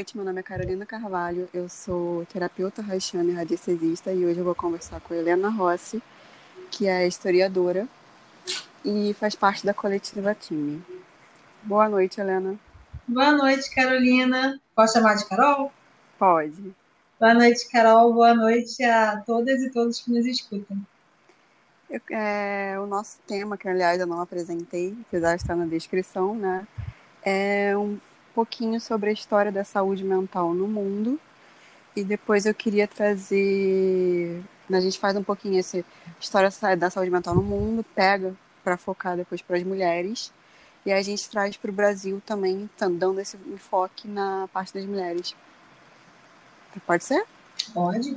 noite, meu nome é Carolina Carvalho, eu sou terapeuta haitiana e radiestesista e hoje eu vou conversar com Helena Rossi, que é historiadora e faz parte da coletiva Time. Boa noite, Helena. Boa noite, Carolina. Posso chamar de Carol? Pode. Boa noite, Carol. Boa noite a todas e todos que nos escutam. Eu, é, o nosso tema, que aliás eu não apresentei, apesar de estar na descrição, né? É um pouquinho sobre a história da saúde mental no mundo. E depois eu queria trazer. A gente faz um pouquinho essa história da saúde mental no mundo, pega para focar depois para as mulheres. E a gente traz para o Brasil também, tá dando esse enfoque na parte das mulheres. Pode ser? Pode.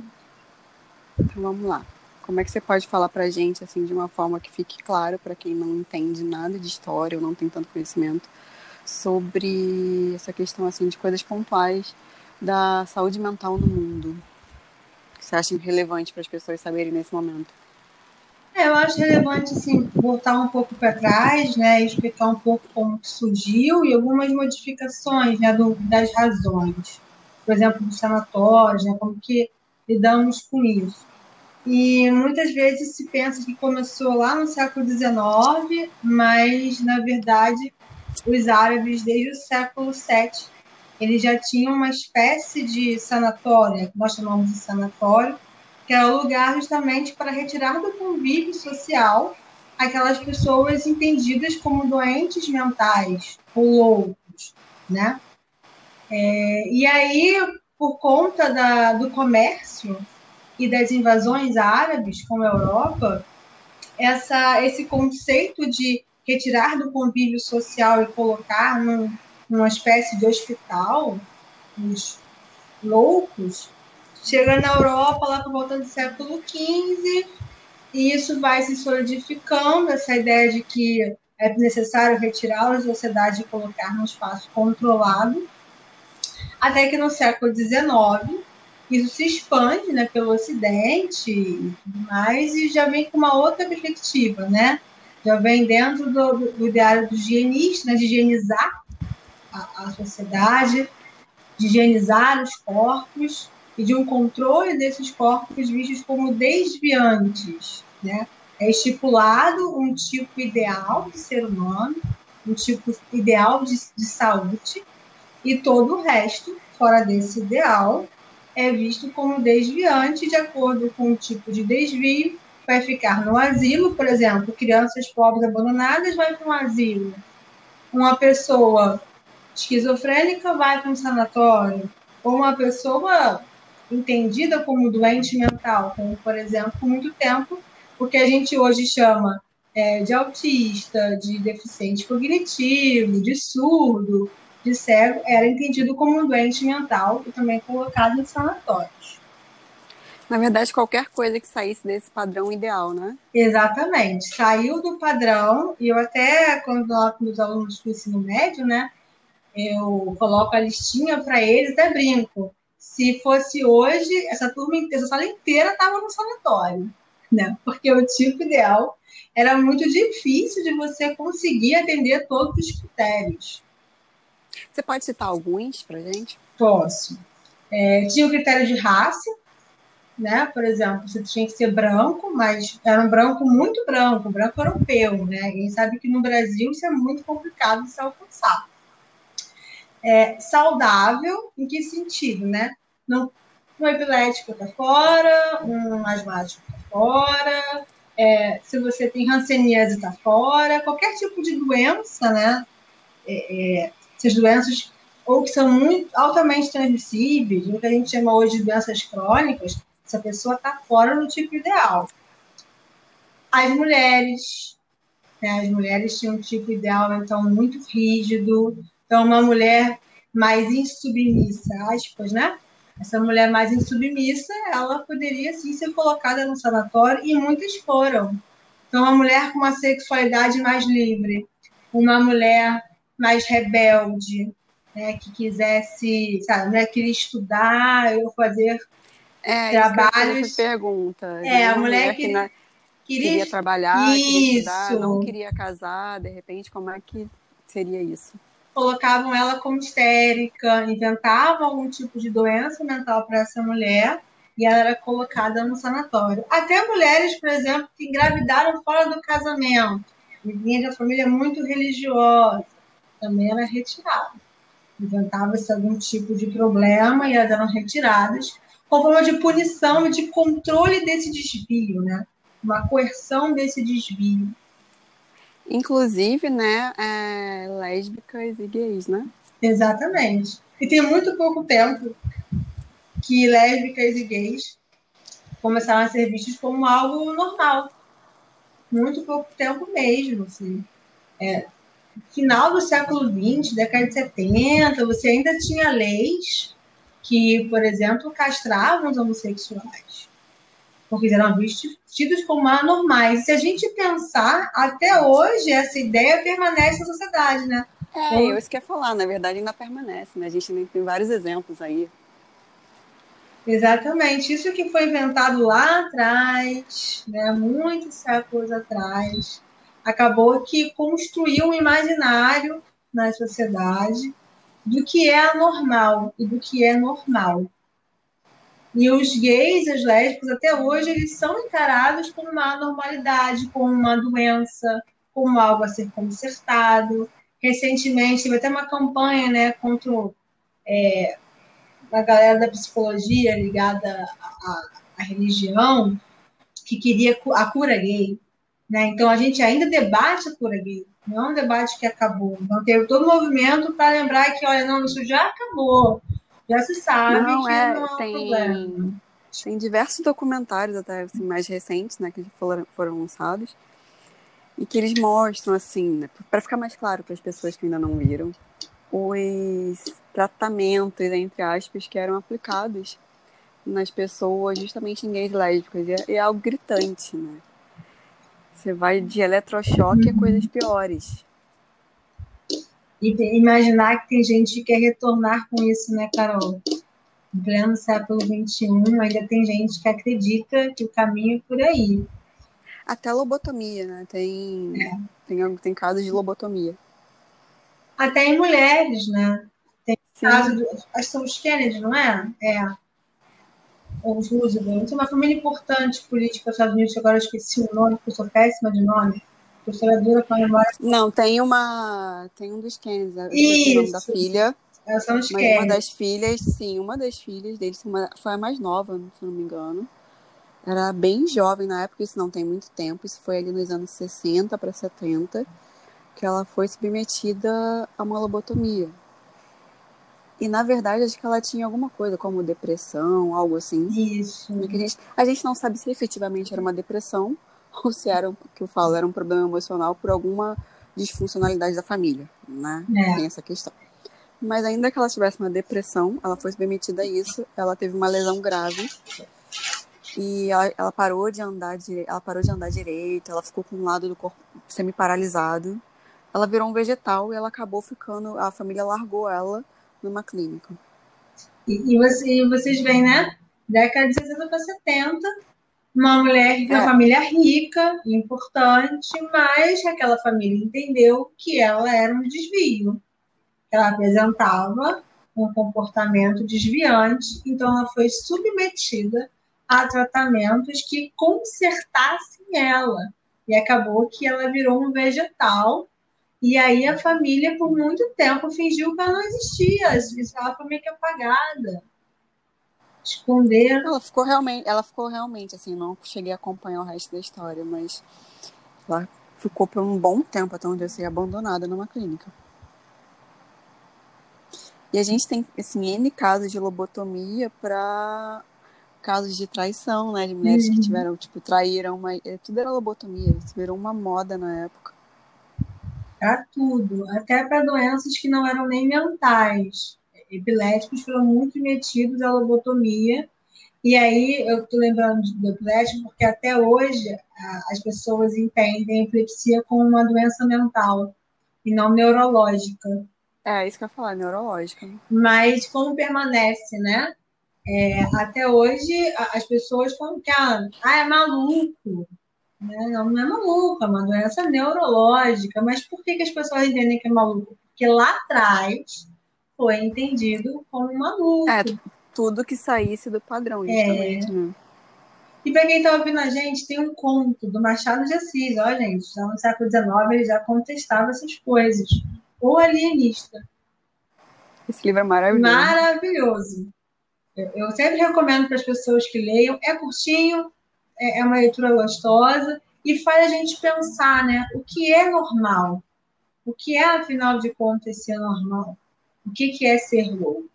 Então vamos lá. Como é que você pode falar para a gente, assim, de uma forma que fique claro para quem não entende nada de história ou não tem tanto conhecimento, sobre essa questão assim de coisas pontuais da saúde mental no mundo. que você acha relevante para as pessoas saberem nesse momento? É, eu acho relevante assim, voltar um pouco para trás, né, explicar um pouco como surgiu e algumas modificações né, do, das razões. Por exemplo, dos sanatórios, né, como que lidamos com isso. E muitas vezes se pensa que começou lá no século XIX, mas na verdade os árabes, desde o século VII, eles já tinham uma espécie de sanatório, que nós chamamos de sanatório, que era o lugar justamente para retirar do convívio social aquelas pessoas entendidas como doentes mentais ou loucos, né? É, e aí, por conta da, do comércio e das invasões árabes com a Europa, essa, esse conceito de retirar do convívio social e colocar num, numa espécie de hospital, os loucos, chega na Europa lá por volta do século XV, e isso vai se solidificando, essa ideia de que é necessário retirá-los da sociedade e colocar num espaço controlado, até que no século XIX isso se expande né, pelo Ocidente e tudo mais, e já vem com uma outra perspectiva, né? Já vem dentro do, do ideário do higienista, né, de higienizar a, a sociedade, de higienizar os corpos e de um controle desses corpos vistos como desviantes. Né? É estipulado um tipo ideal de ser humano, um tipo ideal de, de saúde, e todo o resto, fora desse ideal, é visto como desviante de acordo com o tipo de desvio vai ficar no asilo, por exemplo, crianças pobres abandonadas vai para um asilo. Uma pessoa esquizofrênica vai para um sanatório. Ou uma pessoa entendida como doente mental, como, por exemplo, por muito tempo, o que a gente hoje chama é, de autista, de deficiente cognitivo, de surdo, de cego, era entendido como um doente mental e também colocado em sanatórios. Na verdade, qualquer coisa que saísse desse padrão ideal, né? Exatamente. Saiu do padrão, e eu até, quando coloco meus alunos do ensino médio, né? Eu coloco a listinha para eles, até brinco. Se fosse hoje, essa turma inteira, essa sala inteira estava no sanatório, né? Porque o tipo ideal era muito difícil de você conseguir atender todos os critérios. Você pode citar alguns para gente? Posso. É, tinha o critério de raça, né? Por exemplo, você tinha que ser branco, mas era um branco muito branco, branco europeu, né? E sabe que no Brasil isso é muito complicado de se alcançar. É, saudável, em que sentido, né? Não, um epilético está fora, um asmático está fora, é, se você tem hanseníase está fora, qualquer tipo de doença, né? É, é, essas doenças ou que são muito altamente transmissíveis, o que a gente chama hoje de doenças crônicas, essa pessoa está fora do tipo ideal. As mulheres, né, as mulheres tinham um tipo ideal, então, muito rígido. Então, uma mulher mais insubmissa, aspas, né? Essa mulher mais insubmissa, ela poderia, sim, ser colocada no sanatório, e muitas foram. Então, uma mulher com uma sexualidade mais livre, uma mulher mais rebelde, né, que quisesse, sabe, né, queria estudar, eu fazer é, trabalhos. Pergunta. É, a mulher, que queria, queria trabalhar, isso. queria estudar, não queria casar, de repente, como é que seria isso? colocavam ela como histérica, inventavam algum tipo de doença mental para essa mulher e ela era colocada no sanatório. Até mulheres, por exemplo, que engravidaram fora do casamento, vinha de uma família muito religiosa, também era retirada. Inventava-se algum tipo de problema e elas eram retiradas, com forma de punição e de controle desse desvio, né? Uma coerção desse desvio. Inclusive, né, é, lésbicas e gays, né? Exatamente. E tem muito pouco tempo que lésbicas e gays começaram a ser vistos como algo normal. Muito pouco tempo mesmo, assim. É, final do século XX, década de 70, você ainda tinha leis que, por exemplo, castravam os homossexuais. Porque eram vistos, tidos como anormais. Se a gente pensar, até hoje, essa ideia permanece na sociedade, né? É, eu isso que ia falar, na verdade ainda permanece, né? A gente tem vários exemplos aí. Exatamente, isso que foi inventado lá atrás, né, muitos séculos atrás, acabou que construiu um imaginário na sociedade do que é anormal e do que é normal. E os gays, os lésbicos, até hoje, eles são encarados como uma anormalidade, como uma doença, como algo a ser consertado. Recentemente, teve até uma campanha né, contra é, a galera da psicologia ligada à, religião que queria a cura gay. Né? Então, a gente ainda debate a cura gay, não é um debate que acabou. Então, teve todo o movimento para lembrar que, olha, não, isso já acabou. Já se sabe não, que é, não é um tem, problema. Tem diversos documentários, até assim, mais recentes, né, que foram, foram lançados, e que eles mostram, assim, né, para ficar mais claro para as pessoas que ainda não viram, os tratamentos, entre aspas, que eram aplicados nas pessoas, justamente em gays lésbicas. E é, é algo gritante, né? Você vai de eletrochoque a coisas piores. E imaginar que tem gente que quer retornar com isso, né, Carol? Em pleno século XXI, ainda tem gente que acredita que o caminho é por aí. Até lobotomia, né? Tem, é. tem, tem casos de lobotomia. Até em mulheres, né? Tem Sim. caso, do, acho que são os Kennedy, não é? É. Ou os Roosevelt. Tem uma família importante política dos Estados Unidos, agora eu esqueci o nome, porque eu sou péssima de nome. Historiadora com a memória. Não, tem uma. Tem um dos Kennedy, Isso. o nome da filha. É, são os mas uma das filhas, sim, uma das filhas deles foi a mais nova, se não me engano. Era bem jovem na época, isso não tem muito tempo, isso foi ali nos anos 60 para 70 que ela foi submetida a uma lobotomia. E na verdade acho que ela tinha alguma coisa como depressão, algo assim. Isso. A gente, a gente não sabe se efetivamente era uma depressão ou se era, que eu falo, era um problema emocional por alguma disfuncionalidade da família, né? É. Tem essa questão. Mas ainda que ela tivesse uma depressão, ela foi submetida a isso, ela teve uma lesão grave e ela, ela parou de andar de, ela parou de andar direito, ela ficou com um lado do corpo semi paralisado ela virou um vegetal e ela acabou ficando, a família largou ela numa clínica. E, e, você, e vocês veem, né? Década de 60 para 70, uma mulher de uma é. família rica, importante, mas aquela família entendeu que ela era um desvio. Ela apresentava um comportamento desviante, então ela foi submetida a tratamentos que consertassem ela. E acabou que ela virou um vegetal e aí a família, por muito tempo, fingiu que ela não existia. Ela foi meio que apagada. Esconderam. Ela ficou realmente, ela ficou realmente, assim, não cheguei a acompanhar o resto da história, mas ela ficou por um bom tempo até onde eu sei abandonada numa clínica. E a gente tem, assim, N casos de lobotomia para casos de traição, né? De mulheres uhum. que tiveram, tipo, traíram, mas tudo era lobotomia, isso virou uma moda na época para tudo, até para doenças que não eram nem mentais. Epiléticos foram muito metidos à lobotomia. E aí eu estou lembrando do epilético porque até hoje as pessoas entendem a epilepsia como uma doença mental e não neurológica. É, isso que eu ia falar, neurológica. Mas como permanece, né? É, até hoje as pessoas falam que ah, é maluco? Não, não é maluco, é uma doença neurológica. Mas por que, que as pessoas entendem que é maluco? que lá atrás foi entendido como maluco. É, tudo que saísse do padrão, justamente, é. né? E para quem está ouvindo a gente, tem um conto do Machado de Assis, ó, gente, já no século XIX ele já contestava essas coisas. O alienista. Esse livro é maravilhoso. Maravilhoso. Eu, eu sempre recomendo para as pessoas que leiam. É curtinho, é, é uma leitura gostosa e faz a gente pensar, né? O que é normal? O que é, afinal de contas, ser normal? O que, que é ser louco?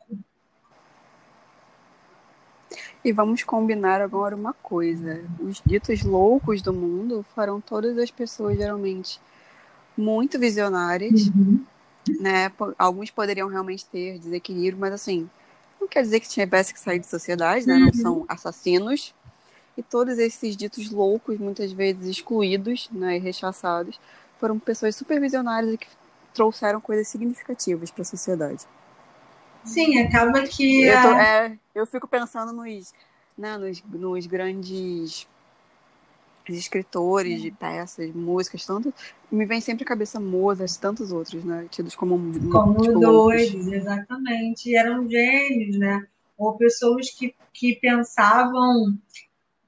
E vamos combinar agora uma coisa: os ditos loucos do mundo foram todas as pessoas geralmente muito visionárias, uhum. né? Alguns poderiam realmente ter desequilíbrio, mas assim, não quer dizer que tivesse que sair de sociedade, né? Não uhum. são assassinos. E todos esses ditos loucos, muitas vezes excluídos né, e rechaçados, foram pessoas super visionárias e que trouxeram coisas significativas para a sociedade. Sim, acaba que. Eu, tô, é, eu fico pensando nos, né, nos, nos grandes escritores de peças, músicas, tanto. Me vem sempre à cabeça Mozart, tantos outros, né? Tidos como. Como tipo, doidos, exatamente. E eram gênios, né? Ou pessoas que, que pensavam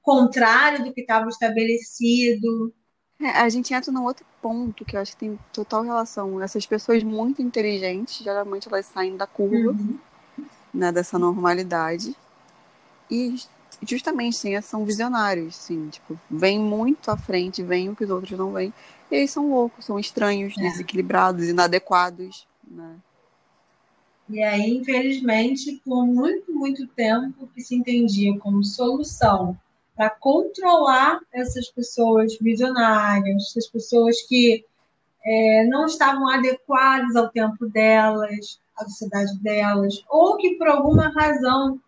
contrário do que estava estabelecido. É, a gente entra num outro ponto que eu acho que tem total relação. Essas pessoas muito inteligentes, geralmente elas saem da curva, uhum. né, dessa normalidade. E justamente, sim, são visionários, sim, tipo, vem muito à frente, vem o que os outros não vêm. E eles são loucos, são estranhos, é. desequilibrados, inadequados, né? E aí, infelizmente, por muito, muito tempo que se entendia como solução para controlar essas pessoas visionárias, essas pessoas que é, não estavam adequadas ao tempo delas, à sociedade delas, ou que por alguma razão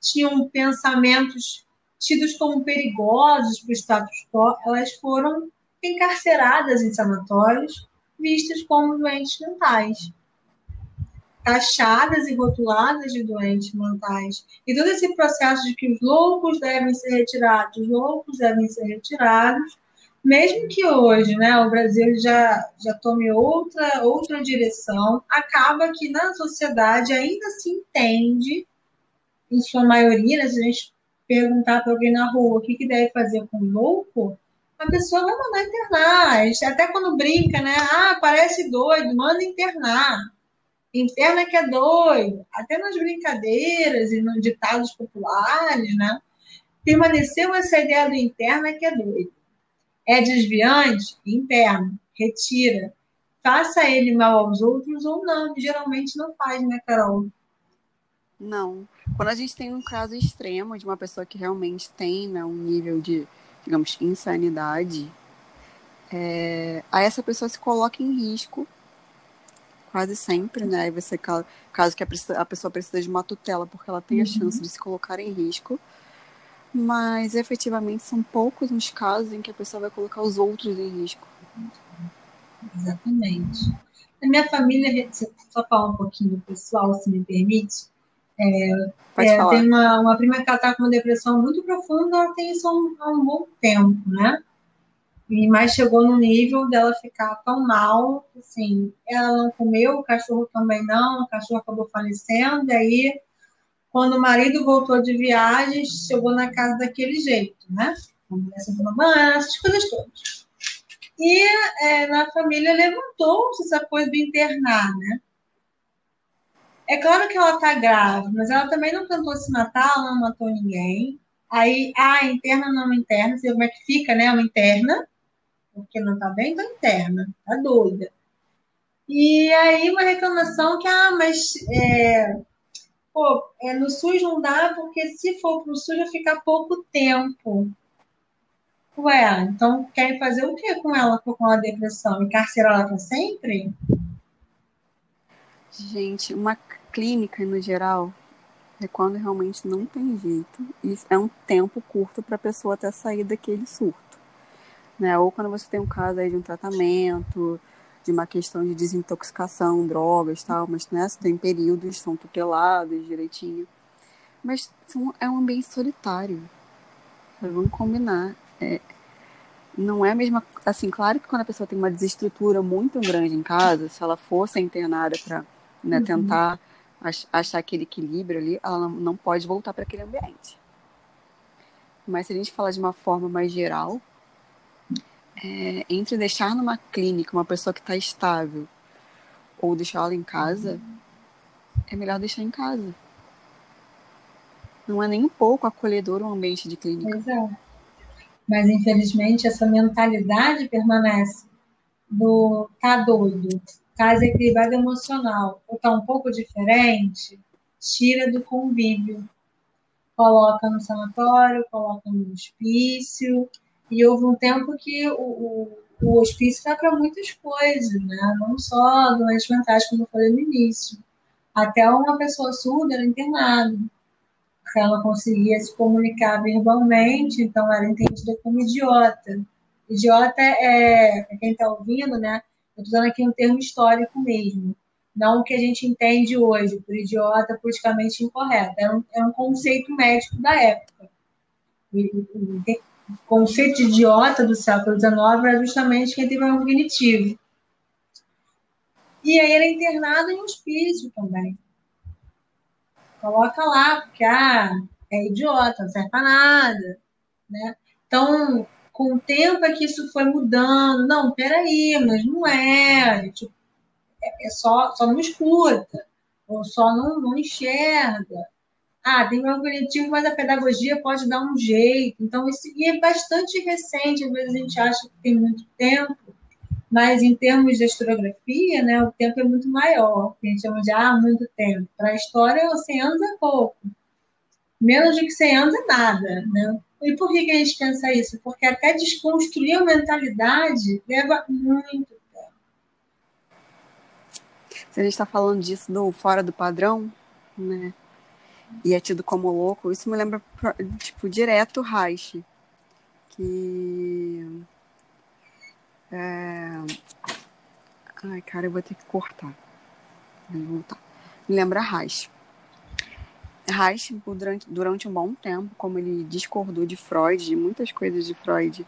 tinham pensamentos tidos como perigosos para o status quo, elas foram encarceradas em sanatórios, vistas como doentes mentais taxadas e rotuladas de doentes mentais. E todo esse processo de que os loucos devem ser retirados, os loucos devem ser retirados, mesmo que hoje né, o Brasil já, já tome outra, outra direção, acaba que na sociedade ainda se entende, em sua maioria, né, se a gente perguntar para alguém na rua o que, que deve fazer com o louco, a pessoa vai mandar internar. Até quando brinca, né? Ah, parece doido, manda internar interna que é doido, até nas brincadeiras e nos ditados populares, né? Permaneceu essa ideia do interna que é doido. É desviante? Interno, retira. Faça ele mal aos outros ou não. Geralmente não faz, né, Carol? Não. Quando a gente tem um caso extremo de uma pessoa que realmente tem né, um nível de, digamos, insanidade, é, aí essa pessoa se coloca em risco quase sempre, né? Aí você, caso que a pessoa precisa de uma tutela, porque ela tem a uhum. chance de se colocar em risco. Mas efetivamente são poucos os casos em que a pessoa vai colocar os outros em risco. Exatamente. Na minha família, só falar um pouquinho pessoal, se me permite. É, é, tem uma, uma prima que está com uma depressão muito profunda, ela tem isso há um, há um bom tempo, né? Mas chegou no nível dela ficar tão mal, assim, ela não comeu, o cachorro também não, o cachorro acabou falecendo, e aí quando o marido voltou de viagem, chegou na casa daquele jeito, né? Assim, essas coisas todas. E é, na família levantou-se essa coisa de internar, né? É claro que ela tá grave, mas ela também não tentou se matar, ela não matou ninguém. Aí, ah, interna não interna, vê como é que fica, né? Uma interna porque não está bem, está interna, está doida. E aí uma reclamação que, ah, mas é, pô, é, no SUS não dá, porque se for para o SUS vai ficar pouco tempo. Ué, então querem fazer o que com ela com a depressão? Encarcerar ela para sempre? Gente, uma clínica no geral é quando realmente não tem jeito. Isso é um tempo curto para a pessoa até sair daquele surto né? Ou quando você tem um caso aí de um tratamento, de uma questão de desintoxicação, drogas tal, mas né, tem períodos, são tutelados direitinho. Mas são, é um ambiente solitário. Vamos combinar. É, não é a mesma. Assim, claro que quando a pessoa tem uma desestrutura muito grande em casa, se ela fosse internada para né, uhum. tentar achar aquele equilíbrio ali, ela não pode voltar para aquele ambiente. Mas se a gente falar de uma forma mais geral, é, entre deixar numa clínica uma pessoa que está estável ou deixar ela em casa, é melhor deixar em casa. Não é nem um pouco acolhedor um ambiente de clínica. Pois é. Mas, infelizmente, essa mentalidade permanece do tá doido, tá desequilibrado emocional, ou tá um pouco diferente, tira do convívio. Coloca no sanatório, coloca no hospício. E houve um tempo que o, o, o hospício dá para muitas coisas, né? Não só doenças mentais, como eu falei no início. Até uma pessoa surda era internada porque ela conseguia se comunicar verbalmente, então era entendida como idiota. Idiota é, é quem está ouvindo, né? Eu estou dando aqui um termo histórico mesmo, não o que a gente entende hoje por idiota politicamente incorreto. É um, é um conceito médico da época. Conceito de idiota do século XIX era justamente quem teve um cognitivo. E aí ele é internado em hospício também. Coloca lá, porque ah, é idiota, não serve para nada. Né? Então, com o tempo é que isso foi mudando. Não, peraí, mas não é. Tipo, é, é só, só não escuta, ou só não, não enxerga. Ah, tem um cognitivo, mas a pedagogia pode dar um jeito. Então, isso é bastante recente, às vezes a gente acha que tem muito tempo, mas em termos de historiografia, né, o tempo é muito maior, a gente chama de ah, muito tempo. Para a história, 100 anos é pouco. Menos de que 100 anos é nada. Né? E por que, que a gente pensa isso? Porque até desconstruir a mentalidade leva muito tempo. Se a gente está falando disso do fora do padrão, né? E é tido como louco, isso me lembra, tipo, direto Reich, que é... Ai, cara, eu vou ter que cortar. voltar. Me lembra Reich. Reich, durante, durante um bom tempo, como ele discordou de Freud, de muitas coisas de Freud,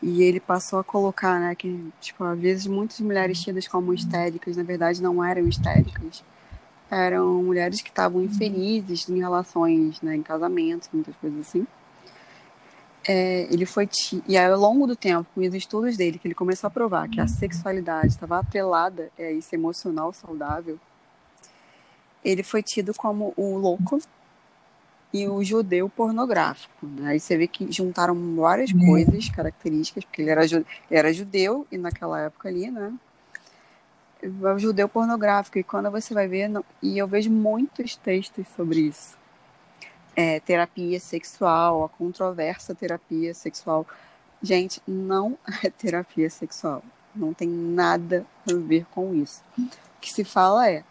e ele passou a colocar, né, que, tipo, às vezes muitas mulheres tidas como histéricas, na verdade, não eram histéricas. Eram mulheres que estavam infelizes em relações, né, em casamentos, muitas coisas assim é, ele foi e aí, ao longo do tempo, com os estudos dele, que ele começou a provar que a sexualidade estava atrelada a isso emocional saudável, ele foi tido como o louco e o judeu pornográfico. Né? Aí você vê que juntaram várias uhum. coisas, características, porque ele era, ele era judeu e naquela época ali, né? O judeu pornográfico. E quando você vai ver, não, e eu vejo muitos textos sobre isso é, terapia sexual, a controversa terapia sexual. Gente, não é terapia sexual. Não tem nada a ver com isso. O que se fala é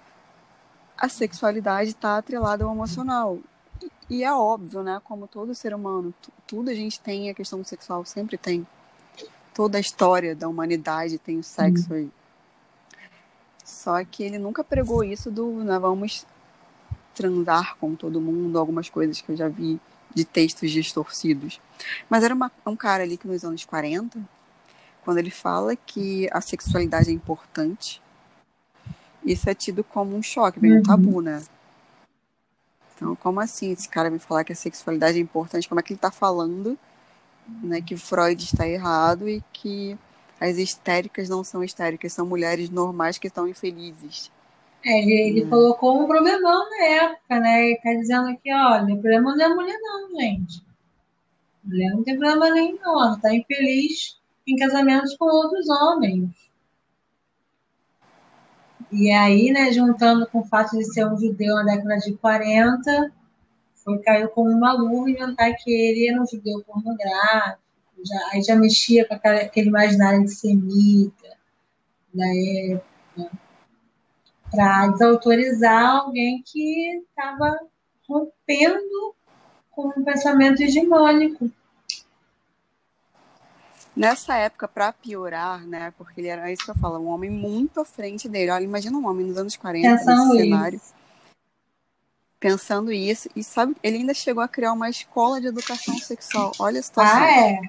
a sexualidade está atrelada ao emocional. E, é óbvio, né? Como todo ser humano, tudo a gente tem, a questão sexual sempre tem. Toda a história da humanidade tem o sexo aí. Só que ele nunca pregou isso do né, vamos transar com todo mundo, algumas coisas que eu já vi de textos distorcidos. Mas era uma, um cara ali que nos anos 40, quando ele fala que a sexualidade é importante, isso é tido como um choque, vem um uhum. tabu, né? Então, como assim esse cara vem falar que a sexualidade é importante? Como é que ele está falando né, que Freud está errado e que as histéricas não são histéricas, são mulheres normais que estão infelizes? É, ele, ele hum. colocou um problemão na época, né? Ele tá dizendo aqui, olha, o problema não é mulher, não, gente. A mulher não tem problema nenhum, não. Ela tá infeliz em casamentos com outros homens. E aí, né, juntando com o fato de ser um judeu na década de 40, foi, caiu como uma luva inventar que ele era um judeu pornográfico, já, aí já mexia com aquele imaginário de semita da época para desautorizar alguém que estava rompendo com um pensamento hegemônico. Nessa época, para piorar, né? Porque ele era é isso que eu falo, um homem muito à frente dele. Olha, imagina um homem nos anos 40, Pensando nesse cenário. Isso. Pensando isso, e sabe, ele ainda chegou a criar uma escola de educação sexual. Olha a situação. Ah, é.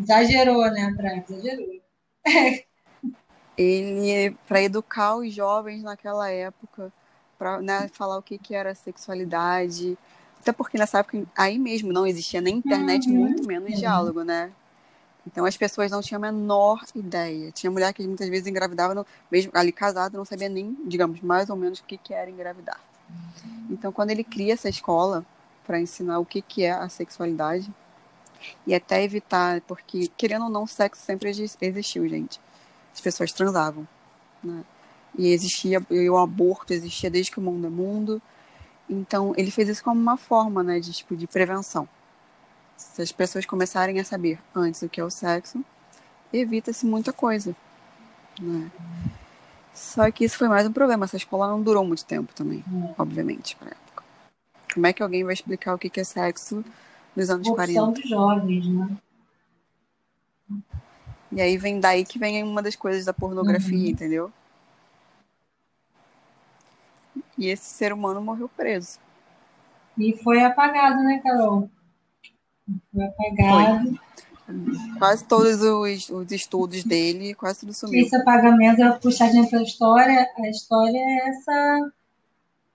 Exagerou, né, Pra Exagerou. Ele, para educar os jovens naquela época, para né, falar o que, que era sexualidade. Até porque nessa época, aí mesmo, não existia nem internet, uhum. muito menos uhum. diálogo, né? Então as pessoas não tinham a menor ideia. Tinha mulher que muitas vezes engravidava, mesmo ali casada, não sabia nem, digamos, mais ou menos o que, que era engravidar. Então quando ele cria essa escola para ensinar o que, que é a sexualidade e até evitar, porque querendo ou não, o sexo sempre existiu, gente. As pessoas transavam, né? E existia, e o aborto existia desde que o mundo é mundo. Então ele fez isso como uma forma, né, de tipo de prevenção se as pessoas começarem a saber antes o que é o sexo, evita-se muita coisa. Né? Só que isso foi mais um problema. Essa escola não durou muito tempo também, obviamente, pra época. Como é que alguém vai explicar o que é sexo nos anos Opção 40? de jovens, né? E aí vem daí que vem uma das coisas da pornografia, uhum. entendeu? E esse ser humano morreu preso. E foi apagado, né, Carol? Foi apagado. Foi. Quase todos os, os, estudos dele, quase tudo sumiu. Esse apagamento é puxadinha pela história. A história é essa,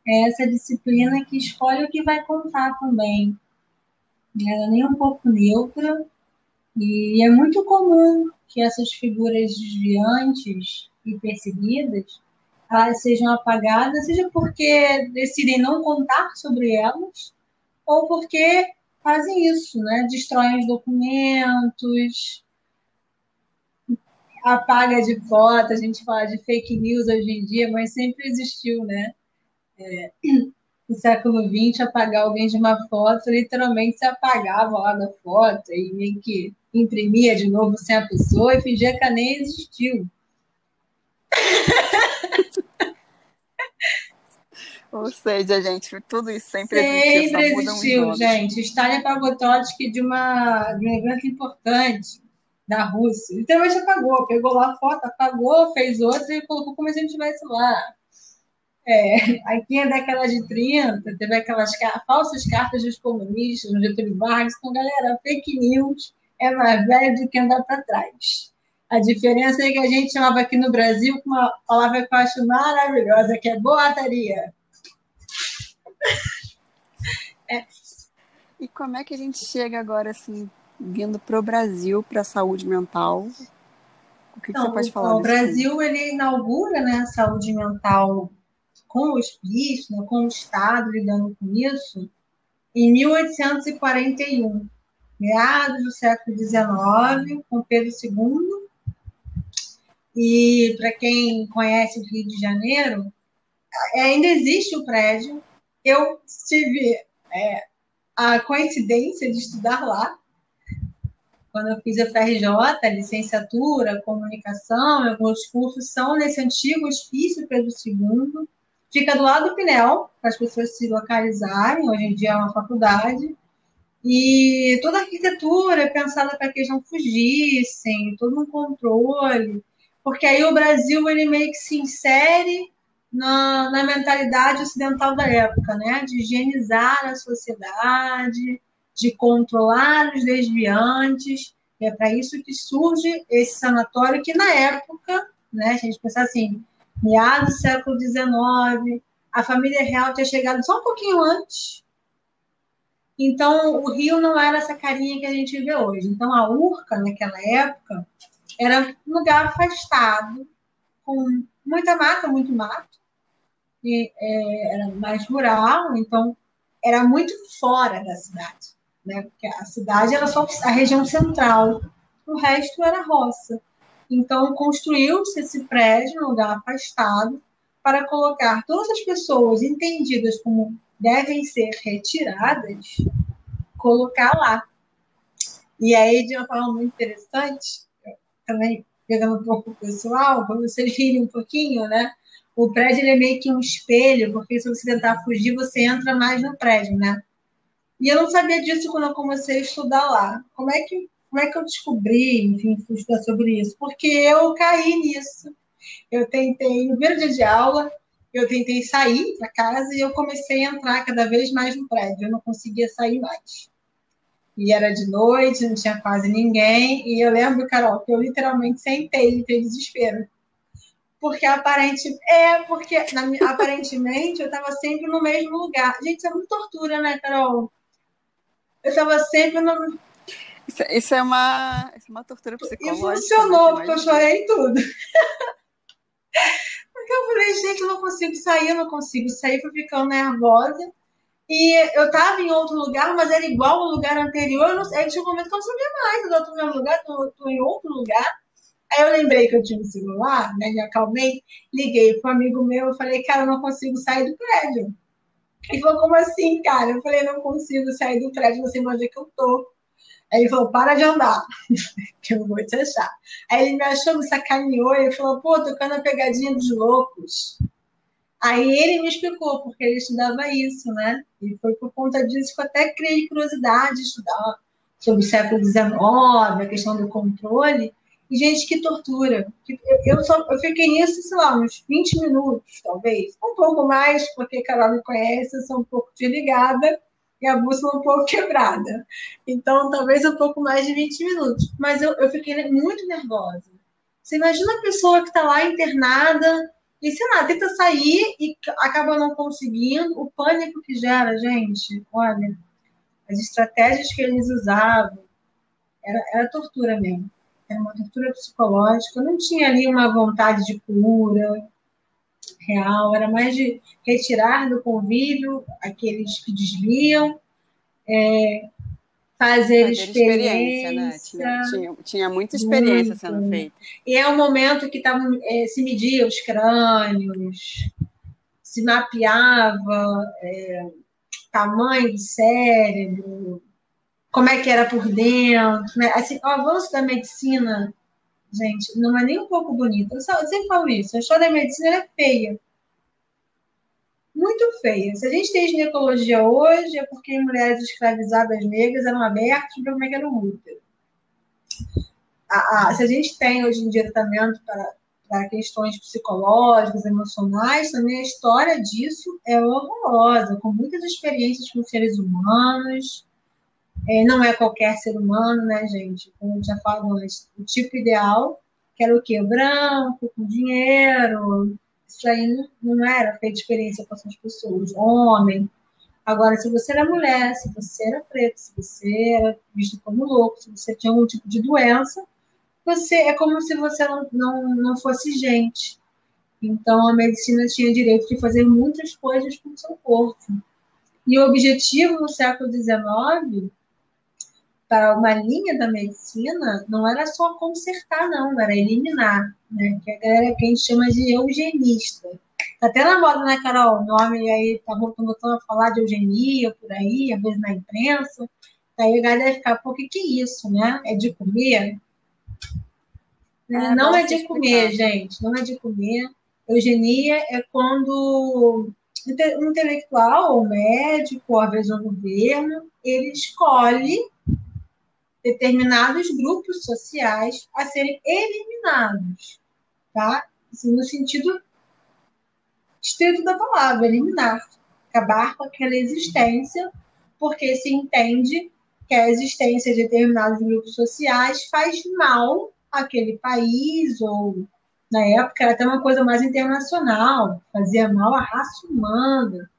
é essa disciplina que escolhe o que vai contar também. Ela é nem um pouco neutra. E é muito comum que essas figuras desviantes e perseguidas elas sejam apagadas, seja porque decidem não contar sobre elas, ou porque fazem isso, né? Destroem os documentos, apaga de foto, a gente fala de fake news hoje em dia, mas sempre existiu, né? É, no século XX, apagar alguém de uma foto, literalmente se apagava lá da foto e meio que imprimia de novo sem a pessoa e fingia que nem existiu. Ou seja, gente, tudo isso sempre, sempre existiu. existiu, gente. Stalin apagou Trotsky de, uma, de um evento importante da Rússia. Literalmente apagou. Pegou lá a foto, apagou, fez outra e colocou como se a gente estivesse lá. É, aqui na década de 30, teve aquelas falsas cartas dos comunistas no Getúlio Vargas. Então, galera, fake news é mais velho do que andar para trás. A diferença é que a gente chamava aqui no Brasil com uma palavra que eu acho maravilhosa, que é boataria. É. E como é que a gente chega agora, assim, vindo para o Brasil, para a saúde mental? O que, então, que você pode falar? O Brasil, ele inaugura né, a saúde mental com o hospício, né, com o Estado lidando com isso, em 1841, meados do século XIX, com Pedro II. E para quem conhece o Rio de Janeiro, ainda existe o prédio eu tive é, a coincidência de estudar lá, quando eu fiz a FRJ, a licenciatura, comunicação, alguns cursos são nesse antigo hospício Pedro II. Fica do lado do Pinel, para as pessoas se localizarem, hoje em dia é uma faculdade. E toda a arquitetura é pensada para que eles não fugissem, todo um controle, porque aí o Brasil ele meio que se insere na, na mentalidade ocidental da época, né? De higienizar a sociedade, de controlar os desviantes. E é para isso que surge esse sanatório que, na época, né, a gente pensa assim, meados do século XIX, a família real tinha chegado só um pouquinho antes. Então, o Rio não era essa carinha que a gente vê hoje. Então, a Urca, naquela época, era um lugar afastado, com muita mata, muito mato, que é, era mais rural, então era muito fora da cidade, né? Porque a cidade era só a região central, o resto era roça. Então construiu-se esse prédio num lugar afastado para colocar todas as pessoas entendidas como devem ser retiradas, colocar lá. E aí, de uma forma muito interessante, também pegando um pouco pessoal, para vocês rirem um pouquinho, né? o prédio é meio que um espelho, porque se você tentar fugir, você entra mais no prédio, né? E eu não sabia disso quando eu comecei a estudar lá. Como é que, como é que eu descobri, enfim, estudar sobre isso? Porque eu caí nisso. Eu tentei, no primeiro dia de aula, eu tentei sair para casa e eu comecei a entrar cada vez mais no prédio. Eu não conseguia sair mais. e era de noite, não tinha quase ninguém. E eu lembro, Carol, que eu literalmente sentei em desespero. Porque aparentemente. É, porque aparentemente eu estava sempre no mesmo lugar. Gente, isso é muito tortura, né, Carol? Eu estava sempre no. Isso, isso, é uma, isso é uma tortura psicológica. E funcionou, né? porque eu chorei tudo. porque eu falei, gente, eu não consigo sair, eu não consigo sair, fui ficando nervosa. E eu estava em outro lugar, mas era igual ao lugar anterior. Eu não, aí tinha um momento que eu não sabia mais. Eu estou no mesmo lugar, estou em outro lugar. Aí eu lembrei que eu tinha um celular, né? Me acalmei, liguei para um amigo meu, eu falei, cara, eu não consigo sair do prédio. Ele falou, como assim, cara? Eu falei, não consigo sair do prédio, você é que eu tô. Aí ele falou, para de andar, que eu vou te achar. Aí ele me achou, me sacaneou, e falou, pô, tocando a pegadinha dos loucos. Aí ele me explicou, porque ele estudava isso, né? E foi por conta disso que eu até criei curiosidade de estudar sobre o século XIX, a questão do controle. E, gente, que tortura. Eu, só, eu fiquei nisso, sei lá, uns 20 minutos, talvez. Um pouco mais, porque Carol me conhece, eu sou um pouco desligada e a bússola um pouco quebrada. Então, talvez um pouco mais de 20 minutos. Mas eu, eu fiquei muito nervosa. Você imagina a pessoa que está lá internada e, sei lá, tenta sair e acaba não conseguindo. O pânico que gera, gente, olha, as estratégias que eles usavam, era, era tortura mesmo era uma tortura psicológica, não tinha ali uma vontade de cura real, era mais de retirar do convívio aqueles que desviam, é, fazer, experiência. Né? Tinha, tinha, tinha, muita experiência muito. sendo feita. E é o um momento que tava, é, se media os crânios, se mapeava é, tamanho do cérebro, como é que era por dentro, né? Assim, o avanço da medicina, gente, não é nem um pouco bonito. Eu, sempre falo isso, a história da medicina é feia. Muito feia. Se a gente tem ginecologia hoje, é porque mulheres escravizadas negras eram abertas para como é que era o útero. se a gente tem hoje em dia tratamento para, para questões psicológicas, emocionais, também a história disso é horrorosa, com muitas experiências com seres humanos, é, não é qualquer ser humano, né, gente? Como eu já falou antes, o tipo ideal, que era o quê? Branco, com dinheiro. Isso aí não, não era feita experiência com essas pessoas. Homem. Agora, se você era mulher, se você era preto, se você era visto como louco, se você tinha algum tipo de doença, você é como se você não, não, não fosse gente. Então, a medicina tinha direito de fazer muitas coisas com o seu corpo. E o objetivo no século XIX para uma linha da medicina não era só consertar, não, era eliminar, né? Que a galera que a gente chama de eugenista. Tá até na moda, né, Carol? O nome aí tá voltando a falar de eugenia por aí, às vezes na imprensa. Aí a galera ficar, pô, o que, que é isso, né? É de comer? É, não é de explicar. comer, gente, não é de comer. Eugenia é quando um intelectual, ou médico, ou às vezes um governo, ele escolhe determinados grupos sociais a serem eliminados, tá? Assim, no sentido estrito da palavra, eliminar, acabar com aquela existência, porque se entende que a existência de determinados grupos sociais faz mal àquele país, ou na época era até uma coisa mais internacional, fazia mal à raça humana.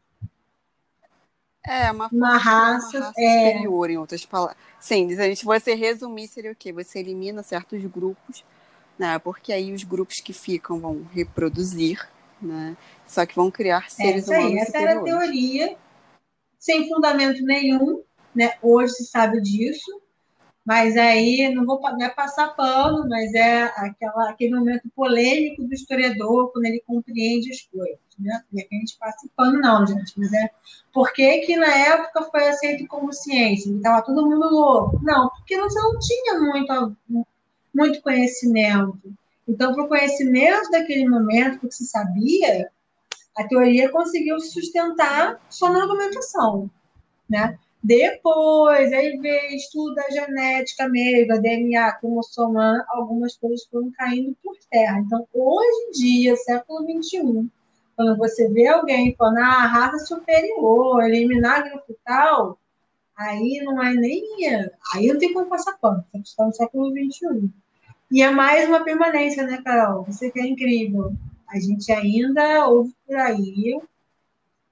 É, uma, uma raça, uma raça é... superior, em outras palavras. Sim, a gente você resumir seria o quê? Você elimina certos grupos, né? Porque aí os grupos que ficam vão reproduzir, né? Só que vão criar seres Essa humanos aí, Essa era a teoria, sem fundamento nenhum, né? Hoje se sabe disso, mas aí não vou não é passar pano, mas é aquela, aquele momento polêmico do historiador quando ele compreende as coisas. Né? Não é que a gente passe pano, não, gente, mas é por que, na época foi aceito como ciência? Estava todo mundo louco. Não, porque você não tinha muito, muito conhecimento. Então, para o conhecimento daquele momento, que se sabia, a teoria conseguiu sustentar só na argumentação. Né? Depois, aí vê, estuda a genética mesmo, a DNA, cromossoma, algumas coisas foram caindo por terra. Então, hoje em dia, século XXI, quando você vê alguém falando, ah, raça superior, eliminar grupo tal, Aí não é nem. Aí não tem como passar pano, a gente está no século XXI. E é mais uma permanência, né, Carol? Você que é incrível. A gente ainda ouve por aí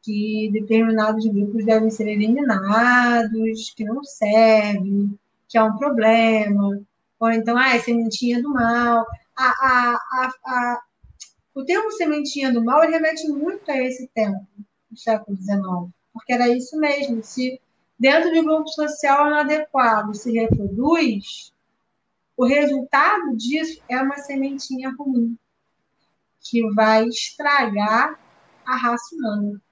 que determinados grupos devem ser eliminados, que não servem, que é um problema. Ou então, ah, é sementinha do mal. A, a, a, a, o termo sementinha do mal remete muito a esse tempo, do século XIX, porque era isso mesmo. Se dentro de um grupo social inadequado se reproduz, o resultado disso é uma sementinha ruim, que vai estragar a raça humana.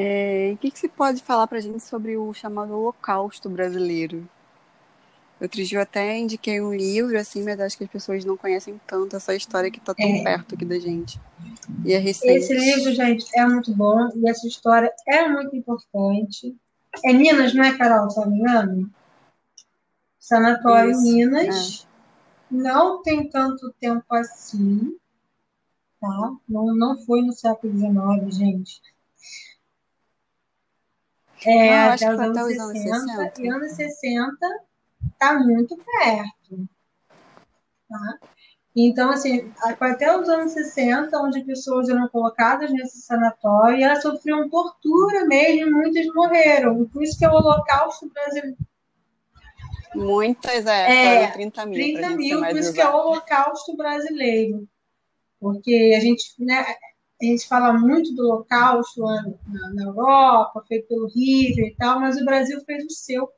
É, o que, que você pode falar para a gente sobre o chamado Holocausto brasileiro? Outro dia eu até indiquei um livro, assim, mas acho que as pessoas não conhecem tanto essa história que está tão é. perto aqui da gente. E é recente. Esse livro, gente, é muito bom e essa história é muito importante. É Minas, não é, Carol, se não me engano? Sanatório Isso, Minas. É. Não tem tanto tempo assim, tá? Não, não foi no século XIX, gente. É, não, até, os até, os anos 60, 60. E anos 60 está muito perto. Tá? Então, assim, até os anos 60, onde pessoas eram colocadas nesse sanatório, e elas sofriam tortura mesmo, muitas morreram. Por isso que é o holocausto brasileiro. Muitas, é, é 30 mil. 30 mil, por isso que é o holocausto brasileiro. Porque a gente, né, a gente fala muito do holocausto na, na Europa, feito pelo Hitler e tal, mas o Brasil fez o seu.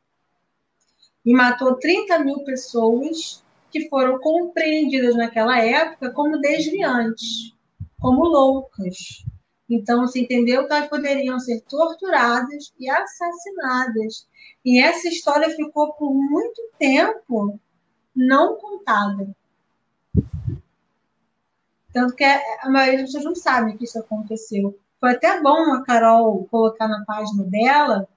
E matou 30 mil pessoas que foram compreendidas naquela época como desviantes, como loucas. Então, se entendeu que elas poderiam ser torturadas e assassinadas. E essa história ficou por muito tempo não contada. Tanto que a maioria das pessoas não sabe que isso aconteceu. Foi até bom a Carol colocar na página dela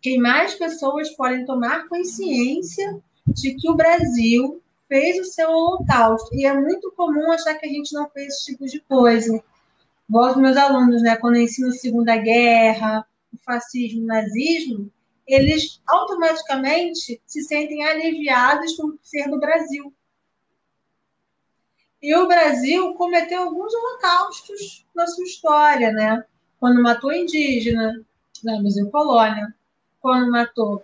que mais pessoas podem tomar consciência de que o Brasil fez o seu holocausto. E é muito comum achar que a gente não fez esse tipo de coisa. Igual os meus alunos, né? Quando eu ensino Segunda Guerra, o fascismo, o nazismo, eles automaticamente se sentem aliviados por ser do Brasil. E o Brasil cometeu alguns holocaustos na sua história, né? Quando matou indígena, na Brasil Colônia, quando matou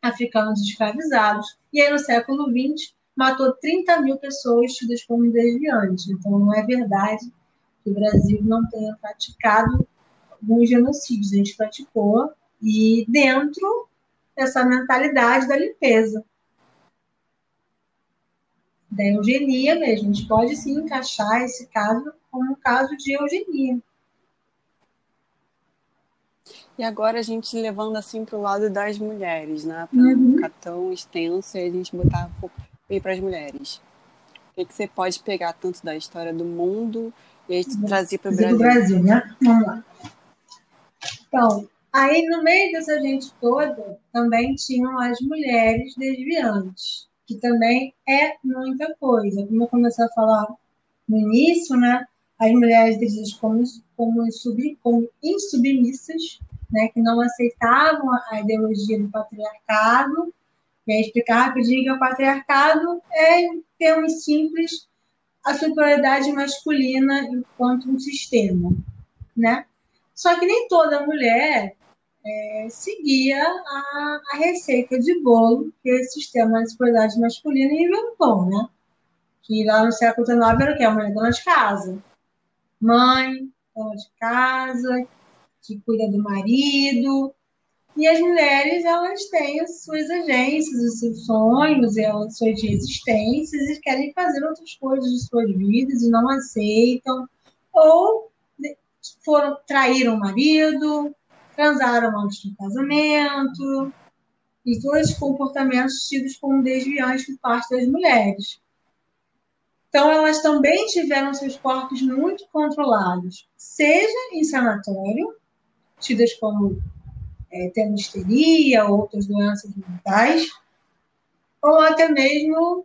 africanos escravizados, e aí no século XX matou 30 mil pessoas tidas como desviantes. Então não é verdade que o Brasil não tenha praticado alguns genocídios, a gente praticou, e dentro dessa mentalidade da limpeza da eugenia mesmo. A gente pode sim encaixar esse caso como um caso de eugenia. E agora a gente levando assim para o lado das mulheres, né? Para uhum. não ficar tão extenso e a gente botar ir para as mulheres. O que, que você pode pegar tanto da história do mundo e uhum. trazer para o Brasil? Brasil, né? Vamos lá. Então, aí no meio dessa gente toda também tinham as mulheres desviantes que também é muita coisa. Como eu comecei a falar no início, né? As mulheres dizidas como, como, sub, como insubmissas, né? Que não aceitavam a ideologia do patriarcado. E aí explicar rapidinho que o patriarcado é, em termos simples, a superioridade masculina enquanto um sistema, né? Só que nem toda mulher é, seguia a, a, receita de bolo que esse sistema de superioridade masculina inventou, né? Que lá no século XIX era o quê? A mulher dona de casa. Mãe, dona de casa, que cuida do marido. E as mulheres, elas têm as suas agências, os seus sonhos, as suas resistências e querem fazer outras coisas de suas vidas e não aceitam. Ou foram trair o marido, transaram antes do casamento, e todos os comportamentos tidos como desviantes por parte das mulheres. Então, elas também tiveram seus corpos muito controlados, seja em sanatório, tidas como é, tendo histeria, outras doenças mentais, ou até mesmo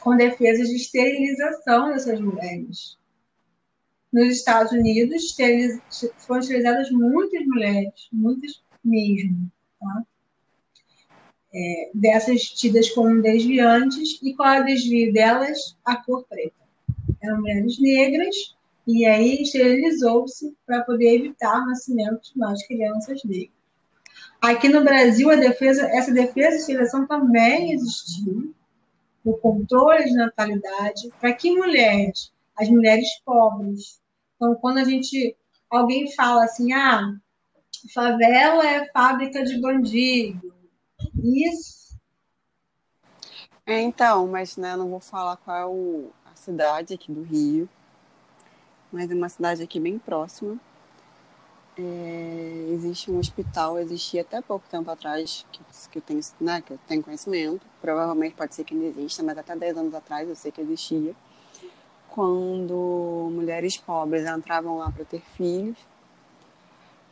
com defesas de esterilização dessas mulheres. Nos Estados Unidos foram esterilizadas muitas mulheres, muitas mesmo, tá? É, dessas tidas como desviantes, e qual é o desvio delas? A cor preta. Eram mulheres negras, e aí esterilizou-se para poder evitar o nascimento de mais crianças negras. Aqui no Brasil, defesa, essa defesa de esterilização também existiu, o controle de natalidade, para que mulheres, as mulheres pobres, então quando a gente, alguém fala assim, ah, favela é fábrica de bandido, isso. É, então, mas né, não vou falar qual é o, a cidade aqui do Rio, mas é uma cidade aqui bem próxima. É, existe um hospital, existia até pouco tempo atrás, que, que, eu tenho, né, que eu tenho conhecimento, provavelmente pode ser que ainda exista, mas até 10 anos atrás eu sei que existia, quando mulheres pobres entravam lá para ter filhos,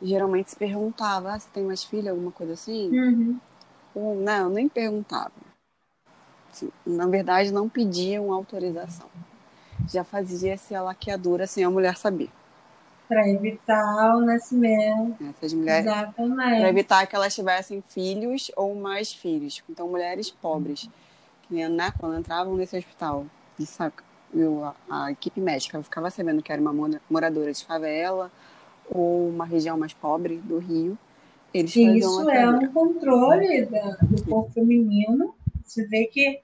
geralmente se perguntava, ah, você tem mais filho, alguma coisa assim? Uhum. Ou, não, nem perguntava. Assim, na verdade, não pediam autorização. Já fazia-se a laqueadura sem a mulher saber para evitar o nascimento. Essas mulheres. Exatamente. Para evitar que elas tivessem filhos ou mais filhos. Então, mulheres pobres, que né, quando entravam nesse hospital, eu, a, equipe médica ficava sabendo que era uma moradora de favela ou uma região mais pobre do Rio. Eles Isso é um controle da, do corpo feminino. Você vê que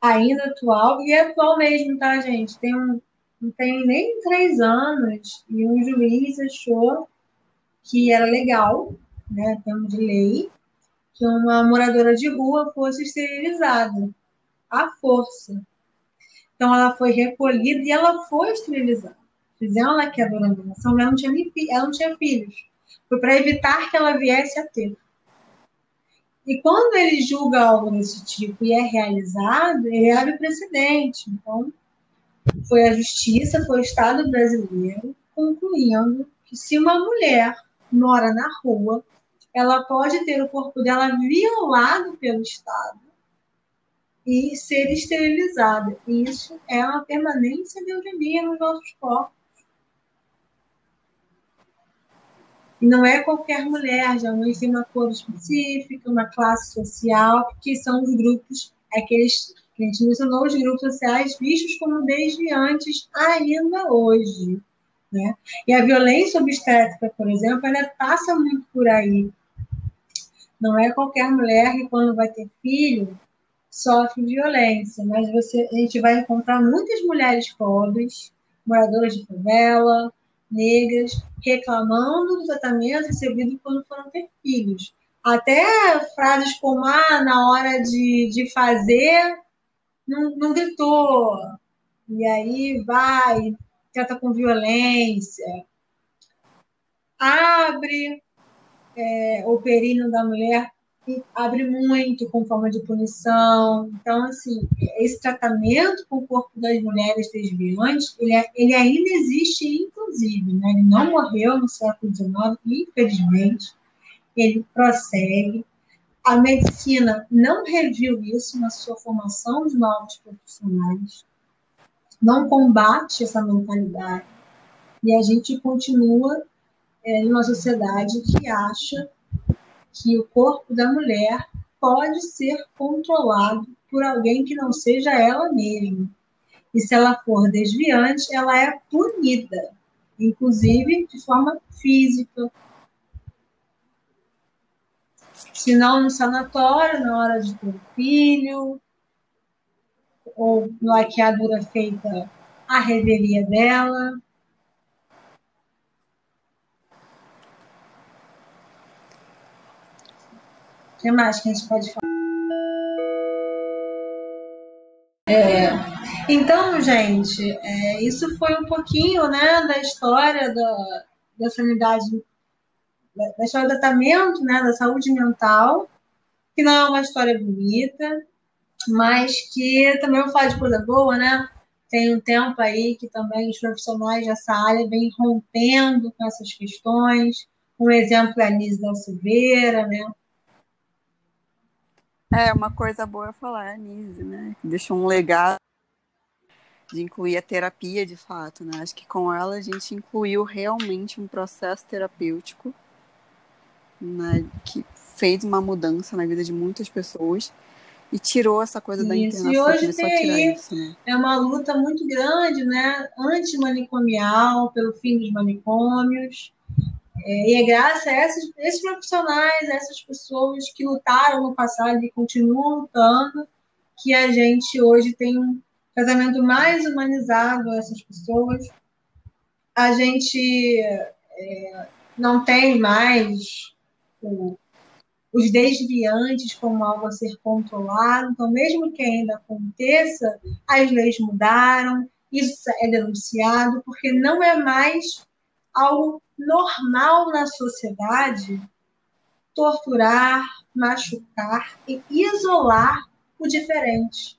ainda atual, e é atual mesmo, tá, gente? Tem um, não tem nem três anos, e um juiz achou que era legal, né, termo de lei, que uma moradora de rua fosse esterilizada à força. Então ela foi recolhida e ela foi esterilizada. Fizeram ela que a dona ela não tinha, ela não tinha filhos. Foi para evitar que ela viesse a ter. E quando ele julga algo desse tipo e é realizado, ele abre precedente. Então, foi a justiça, foi o Estado brasileiro, concluindo que se uma mulher mora na rua, ela pode ter o corpo dela violado pelo Estado e ser esterilizada. Isso é uma permanência de eugenia nos nossos corpos. E não é qualquer mulher, já não tem uma cor específica, uma classe social, que são os grupos, aqueles que a gente mencionou os grupos sociais vistos como desviantes ainda hoje. Né? E a violência obstétrica, por exemplo, ela passa muito por aí. Não é qualquer mulher que, quando vai ter filho, sofre violência, mas você, a gente vai encontrar muitas mulheres pobres, moradoras de favela, negras, reclamando do tratamento recebido quando foram ter filhos. Até frases como, ah, na hora de, de fazer, não, não gritou. E aí vai, trata com violência. Abre é, o períneo da mulher abre muito com forma de punição. Então, assim, esse tratamento com o corpo das mulheres desviantes, ele, é, ele ainda existe, inclusive, né? Ele não morreu no século XIX, infelizmente. Ele prossegue. A medicina não reviu isso na sua formação de novos profissionais, não combate essa mentalidade. E a gente continua é, numa sociedade que acha que o corpo da mulher pode ser controlado por alguém que não seja ela mesma. E se ela for desviante, ela é punida, inclusive de forma física, se não no sanatório, na hora de ter filho, ou laqueadura feita a reveria dela. O que mais que a gente pode falar? É, então, gente, é, isso foi um pouquinho né, da história da, da sanidade da história do tratamento, né, da saúde mental, que não é uma história bonita, mas que também eu falo de coisa boa, né? Tem um tempo aí que também os profissionais dessa área vêm rompendo com essas questões. Um exemplo é a Nise da Silveira, né? É, uma coisa boa é falar, a Nise, né? Deixou um legado de incluir a terapia de fato, né? Acho que com ela a gente incluiu realmente um processo terapêutico né, que fez uma mudança na vida de muitas pessoas e tirou essa coisa isso. da internação. E hoje tem aí, isso, né? é uma luta muito grande, né, antimanicomial, pelo fim dos manicômios, é, e é graças a esses, esses profissionais, essas pessoas que lutaram no passado e continuam lutando, que a gente hoje tem um casamento mais humanizado a essas pessoas. A gente é, não tem mais o, os desviantes como algo a ser controlado. Então, mesmo que ainda aconteça, as leis mudaram, isso é denunciado, porque não é mais algo normal na sociedade torturar, machucar e isolar o diferente.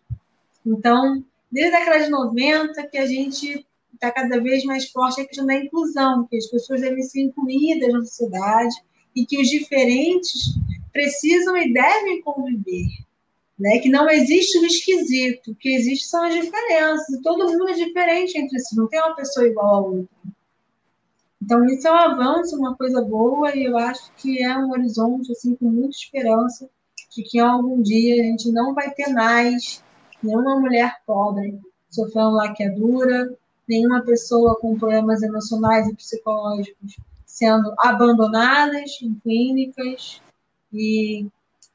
Então, desde a década de 90 que a gente está cada vez mais forte a questão da inclusão, que as pessoas devem ser incluídas na sociedade e que os diferentes precisam e devem conviver. Né? Que não existe o esquisito, o que existe são as diferenças, e todo mundo é diferente entre si, não tem uma pessoa igual a outra. Então, isso é um avanço, uma coisa boa, e eu acho que é um horizonte assim, com muita esperança de que algum dia a gente não vai ter mais nenhuma mulher pobre sofrendo laqueadura, nenhuma pessoa com problemas emocionais e psicológicos sendo abandonadas em clínicas e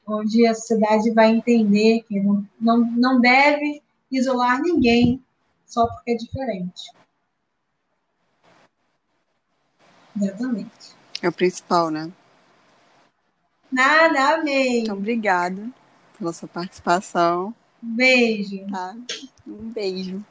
onde a sociedade vai entender que não, não, não deve isolar ninguém só porque é diferente. Exatamente. É o principal, né? Nada, amei. Então, obrigada pela sua participação. Beijo. Tá? Um beijo.